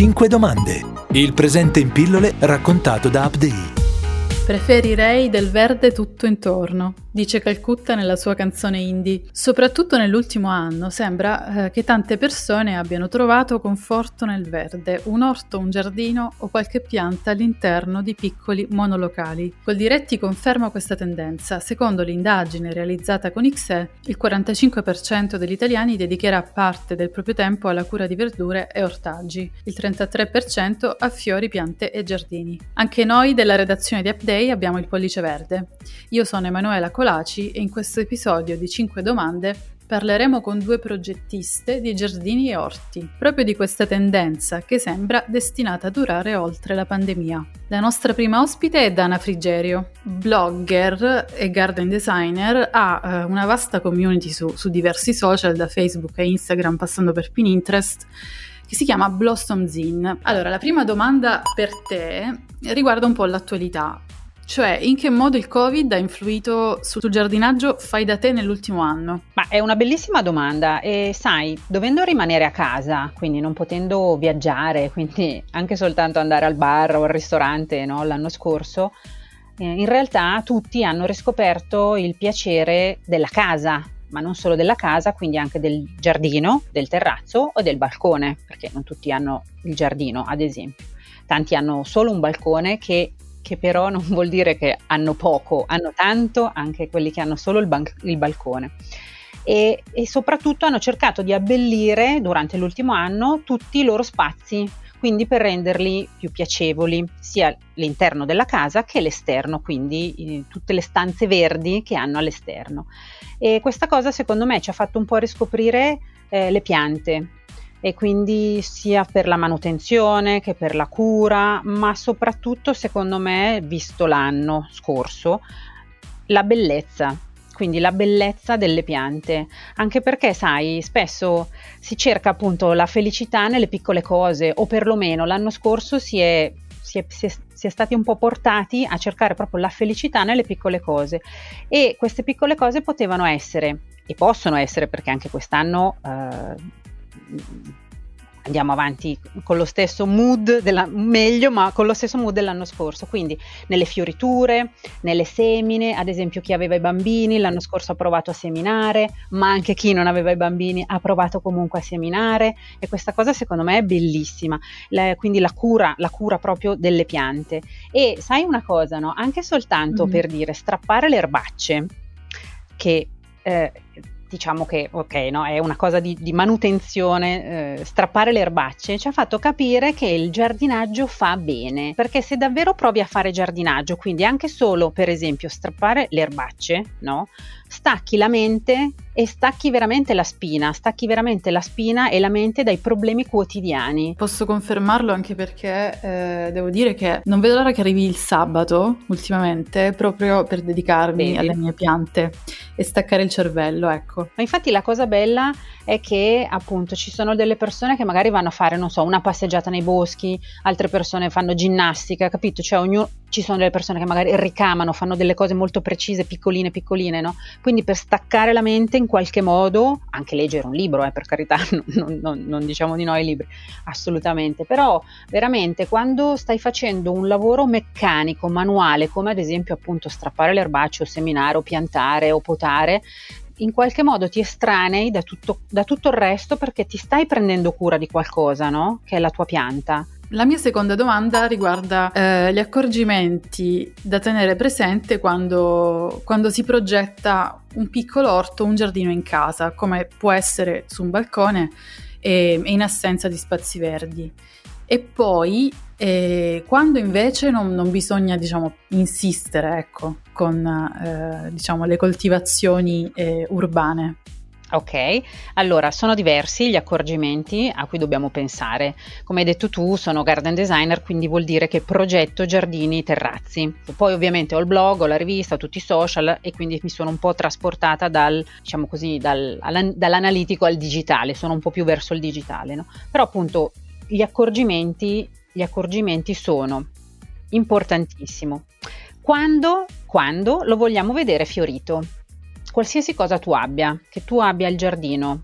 5 domande. Il presente in pillole raccontato da Update. Preferirei del verde tutto intorno, dice Calcutta nella sua canzone indie. Soprattutto nell'ultimo anno sembra eh, che tante persone abbiano trovato conforto nel verde, un orto, un giardino o qualche pianta all'interno di piccoli monolocali. Col diretti conferma questa tendenza. Secondo l'indagine realizzata con XE, il 45% degli italiani dedicherà parte del proprio tempo alla cura di verdure e ortaggi, il 33% a fiori, piante e giardini. Anche noi della redazione di Update Day abbiamo il pollice verde. Io sono Emanuela Colaci e in questo episodio di 5 domande parleremo con due progettiste di giardini e orti, proprio di questa tendenza che sembra destinata a durare oltre la pandemia. La nostra prima ospite è Dana Frigerio, blogger e garden designer, ha eh, una vasta community su, su diversi social, da Facebook a Instagram passando per Pinterest, che si chiama Blossom Zine. Allora, la prima domanda per te riguarda un po' l'attualità. Cioè, in che modo il Covid ha influito sul giardinaggio fai da te nell'ultimo anno? Ma è una bellissima domanda e sai, dovendo rimanere a casa, quindi non potendo viaggiare, quindi anche soltanto andare al bar o al ristorante no, l'anno scorso, eh, in realtà tutti hanno riscoperto il piacere della casa, ma non solo della casa, quindi anche del giardino, del terrazzo o del balcone, perché non tutti hanno il giardino, ad esempio. Tanti hanno solo un balcone che che però non vuol dire che hanno poco, hanno tanto anche quelli che hanno solo il, ban- il balcone. E, e, soprattutto hanno cercato di abbellire durante l'ultimo anno tutti i loro spazi, quindi per renderli più piacevoli, sia l'interno della casa che l'esterno, quindi eh, tutte le stanze verdi che hanno all'esterno. E questa cosa secondo me ci ha fatto un po' riscoprire eh, le piante, e quindi sia per la manutenzione che per la cura, ma soprattutto secondo me, visto l'anno scorso, la bellezza, quindi la bellezza delle piante, anche perché sai, spesso si cerca appunto la felicità nelle piccole cose o perlomeno l'anno scorso si è, si è, si è, si è stati un po' portati a cercare proprio la felicità nelle piccole cose. E queste piccole cose potevano essere e possono essere perché anche quest'anno eh, andiamo avanti con lo stesso mood, della, meglio, ma con lo stesso mood dell'anno scorso. Quindi nelle fioriture, nelle semine, ad esempio chi aveva i bambini l'anno scorso ha provato a seminare, ma anche chi non aveva i bambini ha provato comunque a seminare e questa cosa secondo me è bellissima. La, quindi la cura, la cura proprio delle piante. E sai una cosa, no? Anche soltanto mm-hmm. per dire strappare le erbacce che eh, diciamo che ok, no, è una cosa di, di manutenzione, eh, strappare le erbacce, ci ha fatto capire che il giardinaggio fa bene, perché se davvero provi a fare giardinaggio, quindi anche solo per esempio strappare le erbacce, no? stacchi la mente e stacchi veramente la spina, stacchi veramente la spina e la mente dai problemi quotidiani. Posso confermarlo anche perché eh, devo dire che non vedo l'ora che arrivi il sabato ultimamente proprio per dedicarmi Vedi. alle mie piante e staccare il cervello, ecco. Ma infatti la cosa bella è che appunto ci sono delle persone che magari vanno a fare, non so, una passeggiata nei boschi, altre persone fanno ginnastica, capito? Cioè ognuno, ci sono delle persone che magari ricamano, fanno delle cose molto precise, piccoline, piccoline, no? Quindi per staccare la mente in qualche modo, anche leggere un libro, eh, per carità, non, non, non diciamo di no ai libri, assolutamente, però veramente quando stai facendo un lavoro meccanico, manuale, come ad esempio appunto strappare l'erbaceo, seminare o piantare o potare, in qualche modo ti estranei da tutto, da tutto il resto perché ti stai prendendo cura di qualcosa, no? Che è la tua pianta. La mia seconda domanda riguarda eh, gli accorgimenti da tenere presente quando, quando, si progetta un piccolo orto, un giardino in casa, come può essere su un balcone e, e in assenza di spazi verdi. E poi e quando invece non, non bisogna diciamo, insistere ecco, con eh, diciamo, le coltivazioni eh, urbane. Ok, allora sono diversi gli accorgimenti a cui dobbiamo pensare. Come hai detto tu, sono garden designer, quindi vuol dire che progetto giardini, terrazzi. Poi ovviamente ho il blog, ho la rivista, ho tutti i social e quindi mi sono un po' trasportata dal, diciamo così, dal, dall'analitico al digitale, sono un po' più verso il digitale. No? Però appunto gli accorgimenti gli accorgimenti sono importantissimo. Quando, quando lo vogliamo vedere fiorito, qualsiasi cosa tu abbia, che tu abbia il giardino,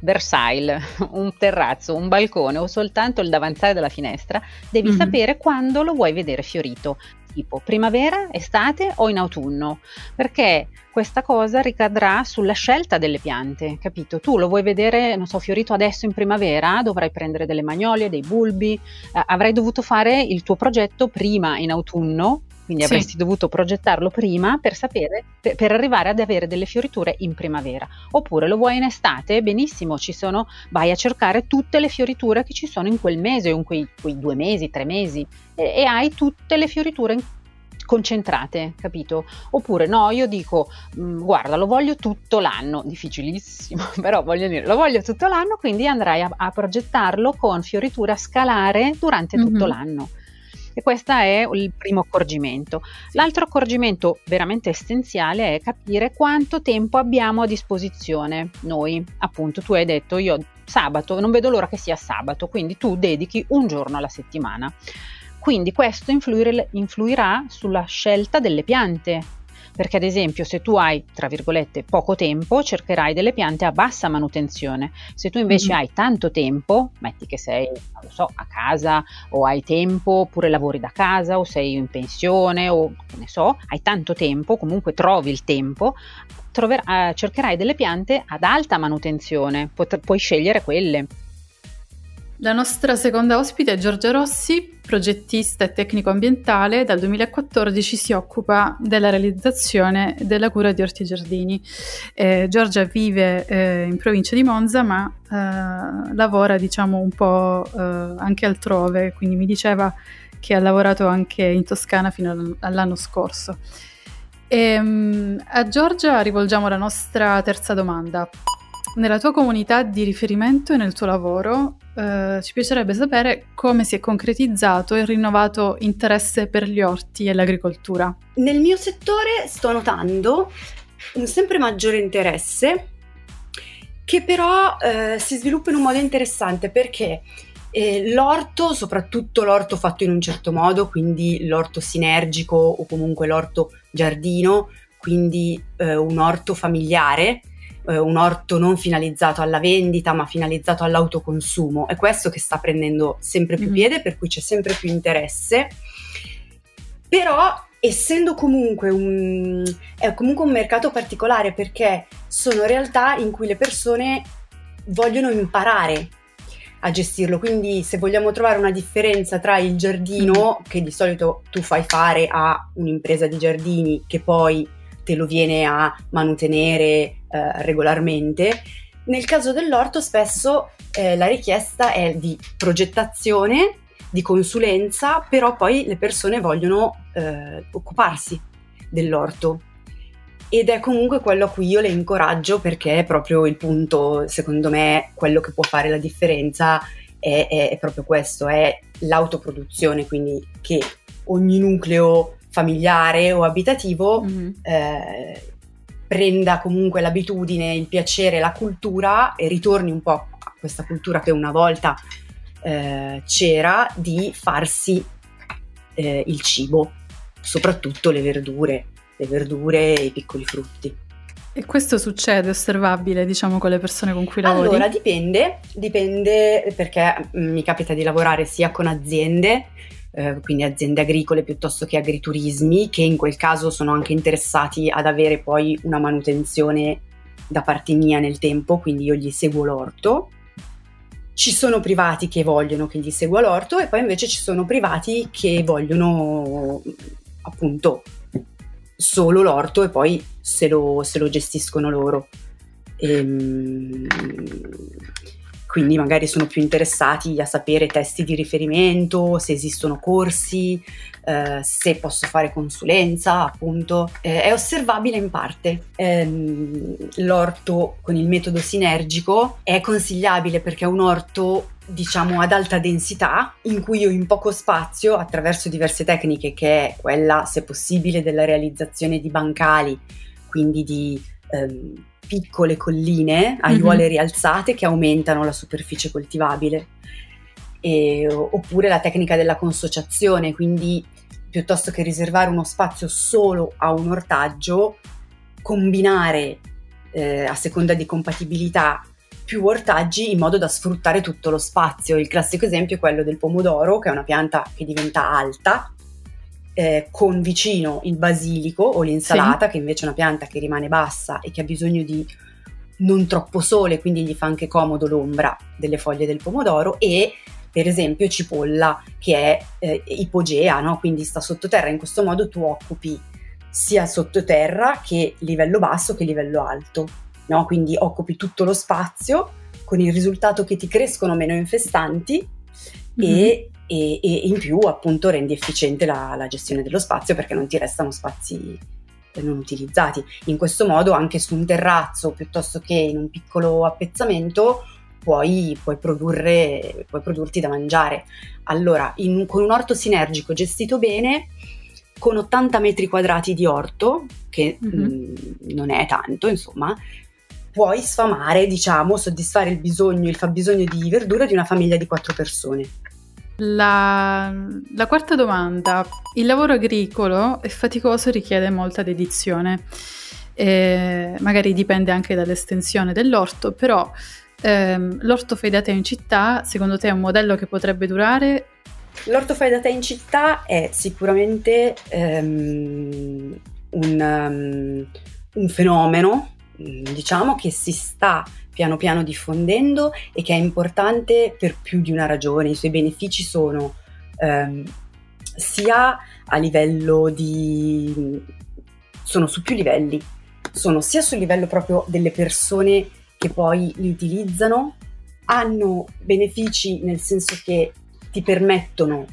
Versailles, un terrazzo, un balcone o soltanto il davanzale della finestra, devi mm-hmm. sapere quando lo vuoi vedere fiorito tipo primavera, estate o in autunno, perché questa cosa ricadrà sulla scelta delle piante, capito? Tu lo vuoi vedere, non so, fiorito adesso in primavera, dovrai prendere delle magnolie, dei bulbi, eh, avrai dovuto fare il tuo progetto prima in autunno quindi sì. avresti dovuto progettarlo prima per sapere, per, per, arrivare ad avere delle fioriture in primavera. Oppure lo vuoi in estate? Benissimo, ci sono, vai a cercare tutte le fioriture che ci sono in quel mese o in quei, quei due mesi, tre mesi e, e hai tutte le fioriture concentrate, capito? Oppure no, io dico, mh, mm, guarda, lo voglio tutto l'anno, difficilissimo, però voglio dire, lo voglio tutto l'anno, quindi andrai a, a progettarlo con fioriture a scalare durante tutto mm-hmm. l'anno. E questo è il primo accorgimento. L'altro accorgimento veramente essenziale è capire quanto tempo abbiamo a disposizione noi. Appunto, tu hai detto io sabato, non vedo l'ora che sia sabato, quindi tu dedichi un giorno alla settimana. Quindi questo influirà sulla scelta delle piante perché ad esempio se tu hai, tra virgolette, poco tempo, cercherai delle piante a bassa manutenzione. Se tu invece mm-hmm. hai tanto tempo, metti che sei, non lo so, a casa o hai tempo, oppure lavori da casa o sei in pensione o ne so, hai tanto tempo, comunque trovi il tempo, trover- eh, cercherai delle piante ad alta manutenzione, Pot- puoi scegliere quelle. La nostra seconda ospite è Giorgia Rossi, progettista e tecnico ambientale. Dal 2014 si occupa della realizzazione della cura di orti e giardini. Eh, Giorgia vive eh, in provincia di Monza, ma eh, lavora diciamo un po' eh, anche altrove, quindi mi diceva che ha lavorato anche in Toscana fino all'anno scorso. E, ehm, a Giorgia rivolgiamo la nostra terza domanda. Nella tua comunità di riferimento e nel tuo lavoro eh, ci piacerebbe sapere come si è concretizzato il rinnovato interesse per gli orti e l'agricoltura. Nel mio settore sto notando un sempre maggiore interesse che però eh, si sviluppa in un modo interessante perché eh, l'orto, soprattutto l'orto fatto in un certo modo, quindi l'orto sinergico o comunque l'orto giardino, quindi eh, un orto familiare, eh, un orto non finalizzato alla vendita ma finalizzato all'autoconsumo. È questo che sta prendendo sempre più mm-hmm. piede, per cui c'è sempre più interesse. Però essendo comunque un, è comunque un mercato particolare perché sono realtà in cui le persone vogliono imparare a gestirlo. Quindi, se vogliamo trovare una differenza tra il giardino, mm. che di solito tu fai fare a un'impresa di giardini, che poi te lo viene a mantenere eh, regolarmente. Nel caso dell'orto spesso eh, la richiesta è di progettazione, di consulenza, però poi le persone vogliono eh, occuparsi dell'orto. Ed è comunque quello a cui io le incoraggio perché è proprio il punto, secondo me, quello che può fare la differenza è, è, è proprio questo, è l'autoproduzione, quindi che ogni nucleo familiare o abitativo mm-hmm. eh, prenda comunque l'abitudine, il piacere, la cultura e ritorni un po' a questa cultura che una volta eh, c'era di farsi eh, il cibo, soprattutto le verdure, le verdure e i piccoli frutti. E questo succede, osservabile, diciamo, con le persone con cui lavori? Allora, dipende, dipende perché mm, mi capita di lavorare sia con aziende eh, quindi aziende agricole piuttosto che agriturismi, che in quel caso sono anche interessati ad avere poi una manutenzione da parte mia nel tempo, quindi io gli seguo l'orto. Ci sono privati che vogliono che gli segua l'orto e poi invece ci sono privati che vogliono appunto solo l'orto e poi se lo, se lo gestiscono loro. Ehm, quindi magari sono più interessati a sapere testi di riferimento, se esistono corsi, eh, se posso fare consulenza, appunto. Eh, è osservabile in parte. Eh, l'orto con il metodo sinergico è consigliabile perché è un orto diciamo ad alta densità in cui io in poco spazio attraverso diverse tecniche che è quella se possibile della realizzazione di bancali quindi di ehm, piccole colline, aiuole mm-hmm. rialzate che aumentano la superficie coltivabile. E, oppure la tecnica della consociazione, quindi piuttosto che riservare uno spazio solo a un ortaggio, combinare eh, a seconda di compatibilità più ortaggi in modo da sfruttare tutto lo spazio. Il classico esempio è quello del pomodoro, che è una pianta che diventa alta, eh, con vicino il basilico o l'insalata, sì. che invece è una pianta che rimane bassa e che ha bisogno di non troppo sole, quindi gli fa anche comodo l'ombra delle foglie del pomodoro e per esempio cipolla che è eh, ipogea, no? quindi sta sottoterra. In questo modo tu occupi sia sottoterra che livello basso che livello alto, no? quindi occupi tutto lo spazio con il risultato che ti crescono meno infestanti mm-hmm. e, e, e, in più appunto rendi efficiente la, la gestione dello spazio perché non ti restano spazi non utilizzati. In questo modo anche su un terrazzo piuttosto che in un piccolo appezzamento puoi, puoi, produrre, puoi produrti da mangiare. Allora, in, con un orto sinergico gestito bene, con 80 metri quadrati di orto, che mm-hmm. mh, non è tanto, insomma, puoi sfamare, diciamo, soddisfare il bisogno, il fabbisogno di verdura di una famiglia di quattro persone. La, la, quarta domanda. Il lavoro agricolo è faticoso e richiede molta dedizione. Eh, magari dipende anche dall'estensione dell'orto, però ehm, l'orto fai da te in città, secondo te è un modello che potrebbe durare? L'orto fai da te in città è sicuramente ehm, un, um, un fenomeno, diciamo, che si sta piano piano diffondendo e che è importante per più di una ragione. I suoi benefici sono ehm, sia a livello di... sono su più livelli, sono sia sul livello proprio delle persone che poi li utilizzano, hanno benefici nel senso che ti permettono,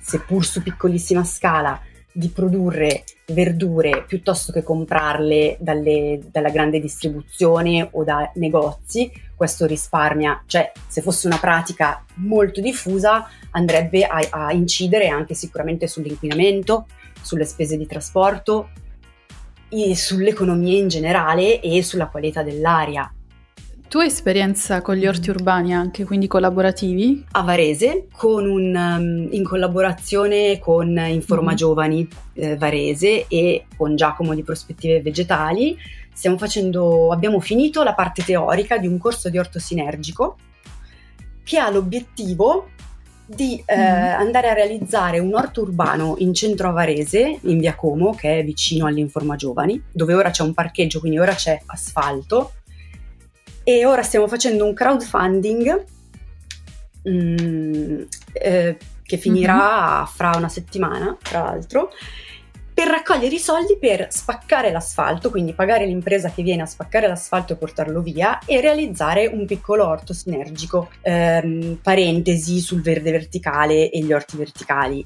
seppur su piccolissima scala, di produrre verdure piuttosto che comprarle dalle, dalla grande distribuzione o da negozi, questo risparmia, cioè se fosse una pratica molto diffusa andrebbe a, a incidere anche sicuramente sull'inquinamento, sulle spese di trasporto, sull'economia in generale e sulla qualità dell'aria. Tu hai esperienza con gli orti urbani anche, quindi collaborativi? A Varese, un, um, in collaborazione con Informa mm. Giovani eh, Varese e con Giacomo di Prospettive Vegetali, facendo, abbiamo finito la parte teorica di un corso di orto sinergico che ha l'obiettivo di eh, mm. andare a realizzare un orto urbano in centro a Varese, in via Como, che è vicino all'Informa Giovani, dove ora c'è un parcheggio, quindi ora c'è asfalto e ora stiamo facendo un crowdfunding mm, eh, che finirà mm-hmm. fra una settimana, tra l'altro, per raccogliere i soldi per spaccare l'asfalto, quindi pagare l'impresa che viene a spaccare l'asfalto e portarlo via e realizzare un piccolo orto sinergico. Ehm, parentesi sul verde verticale e gli orti verticali.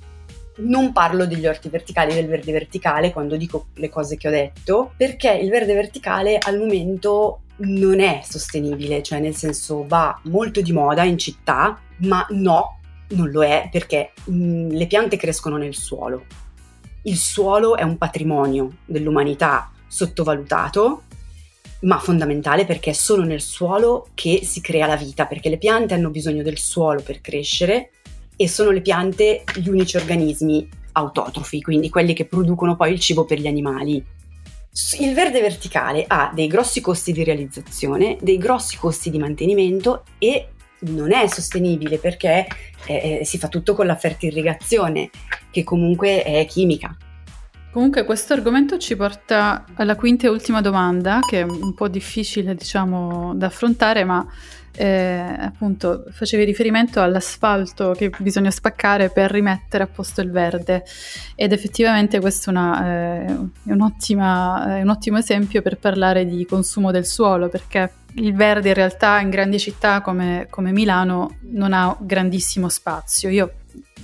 Non parlo degli orti verticali del verde verticale quando dico le cose che ho detto, perché il verde verticale al momento non è sostenibile, cioè nel senso va molto di moda in città, ma no, non lo è perché mh, mm, le piante crescono nel suolo. Il suolo è un patrimonio dell'umanità sottovalutato, ma fondamentale perché è solo nel suolo che si crea la vita, perché le piante hanno bisogno del suolo per crescere e sono le piante gli unici organismi autotrofi, quindi quelli che producono poi il cibo per gli animali. Il verde verticale ha dei grossi costi di realizzazione, dei grossi costi di mantenimento e non è sostenibile perché eh, eh, si fa tutto con la fertirrigazione, che comunque è chimica. Comunque questo argomento ci porta alla quinta e ultima domanda, che è un po' difficile diciamo da affrontare, ma eh, appunto facevi riferimento all'asfalto che bisogna spaccare per rimettere a posto il verde ed effettivamente questo è, eh, è, è un ottimo esempio per parlare di consumo del suolo perché il verde in realtà in grandi città come, come Milano non ha grandissimo spazio. Io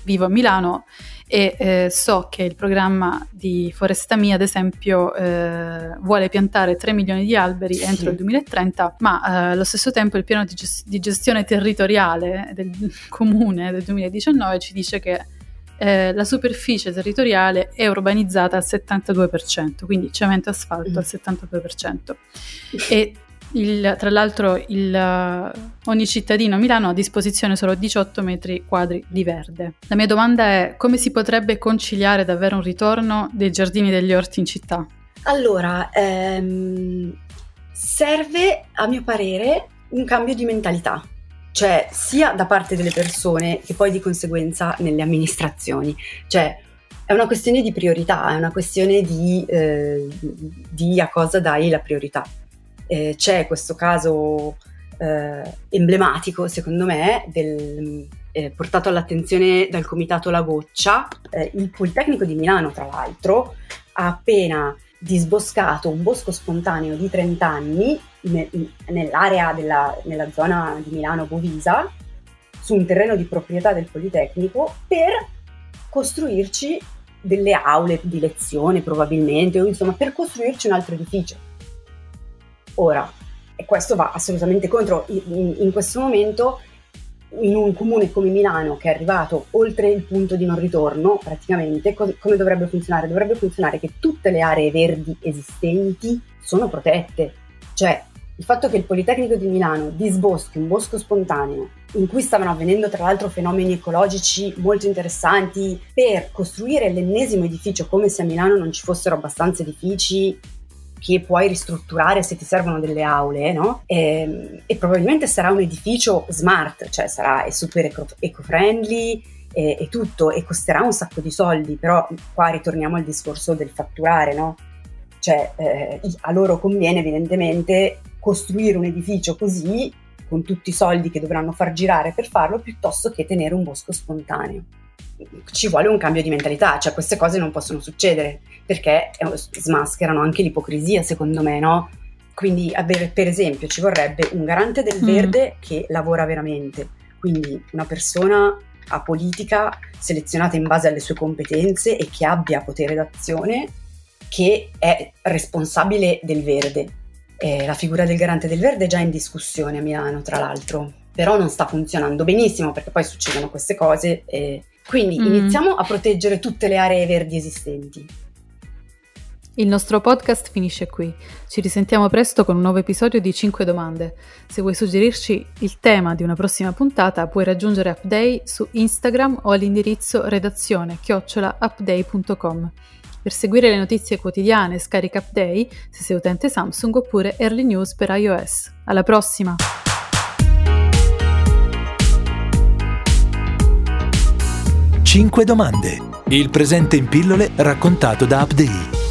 vivo a Milano e eh, so che il programma di Foresta Mia, ad esempio, eh, vuole piantare 3 milioni di alberi sì. entro il 2030, ma eh, allo stesso tempo il piano di, gest- di gestione territoriale del comune del 2019 ci dice che eh, la superficie territoriale è urbanizzata al 72%, quindi cemento e asfalto mm. al 72%. E il, tra l'altro il, ogni cittadino a Milano ha a disposizione solo 18 metri quadri di verde. La mia domanda è come si potrebbe conciliare davvero un ritorno dei giardini degli orti in città? Allora, ehm, serve a mio parere un cambio di mentalità, cioè sia da parte delle persone che poi di conseguenza nelle amministrazioni. Cioè è una questione di priorità, è una questione di, eh, di a cosa dai la priorità. Eh, c'è questo caso eh, emblematico, secondo me, del, eh, portato all'attenzione dal comitato La Goccia. Eh, il Politecnico di Milano, tra l'altro, ha appena disboscato un bosco spontaneo di 30 anni ne, nell'area della nella zona di Milano Bovisa, su un terreno di proprietà del Politecnico, per costruirci delle aule di lezione probabilmente, o insomma per costruirci un altro edificio. Ora, e questo va assolutamente contro, in, in questo momento in un comune come Milano che è arrivato oltre il punto di non ritorno praticamente, co- come dovrebbe funzionare? Dovrebbe funzionare che tutte le aree verdi esistenti sono protette, cioè il fatto che il Politecnico di Milano disboschi un bosco spontaneo in cui stavano avvenendo tra l'altro fenomeni ecologici molto interessanti per costruire l'ennesimo edificio come se a Milano non ci fossero abbastanza edifici che puoi ristrutturare se ti servono delle aule, no? E, ehm, e probabilmente sarà un edificio smart, cioè sarà super eco- eco-friendly e, e, tutto, e costerà un sacco di soldi, però qua ritorniamo al discorso del fatturare, no? Cioè eh, a loro conviene evidentemente costruire un edificio così, con tutti i soldi che dovranno far girare per farlo, piuttosto che tenere un bosco spontaneo ci vuole un cambio di mentalità, cioè queste cose non possono succedere perché eh, smascherano anche l'ipocrisia, secondo me, no? Quindi per esempio, ci vorrebbe un garante del mm. verde mm. che lavora veramente, quindi una persona apolitica selezionata in base alle sue competenze e che abbia potere d'azione, che è responsabile del verde. Eh, la figura del garante del verde è già in discussione a Milano, tra l'altro, però non sta funzionando benissimo perché poi succedono queste cose. E quindi mm. iniziamo a proteggere tutte le aree verdi esistenti. Il nostro podcast finisce qui. Ci risentiamo presto con un nuovo episodio di 5 domande. Se vuoi suggerirci il tema di una prossima puntata, puoi raggiungere Upday su Instagram o all'indirizzo redazione chiocciolaupday.com. Per seguire le notizie quotidiane scarica Upday se sei utente Samsung oppure Early News per iOS. Alla prossima! 5 domande. Il presente in pillole raccontato da Update.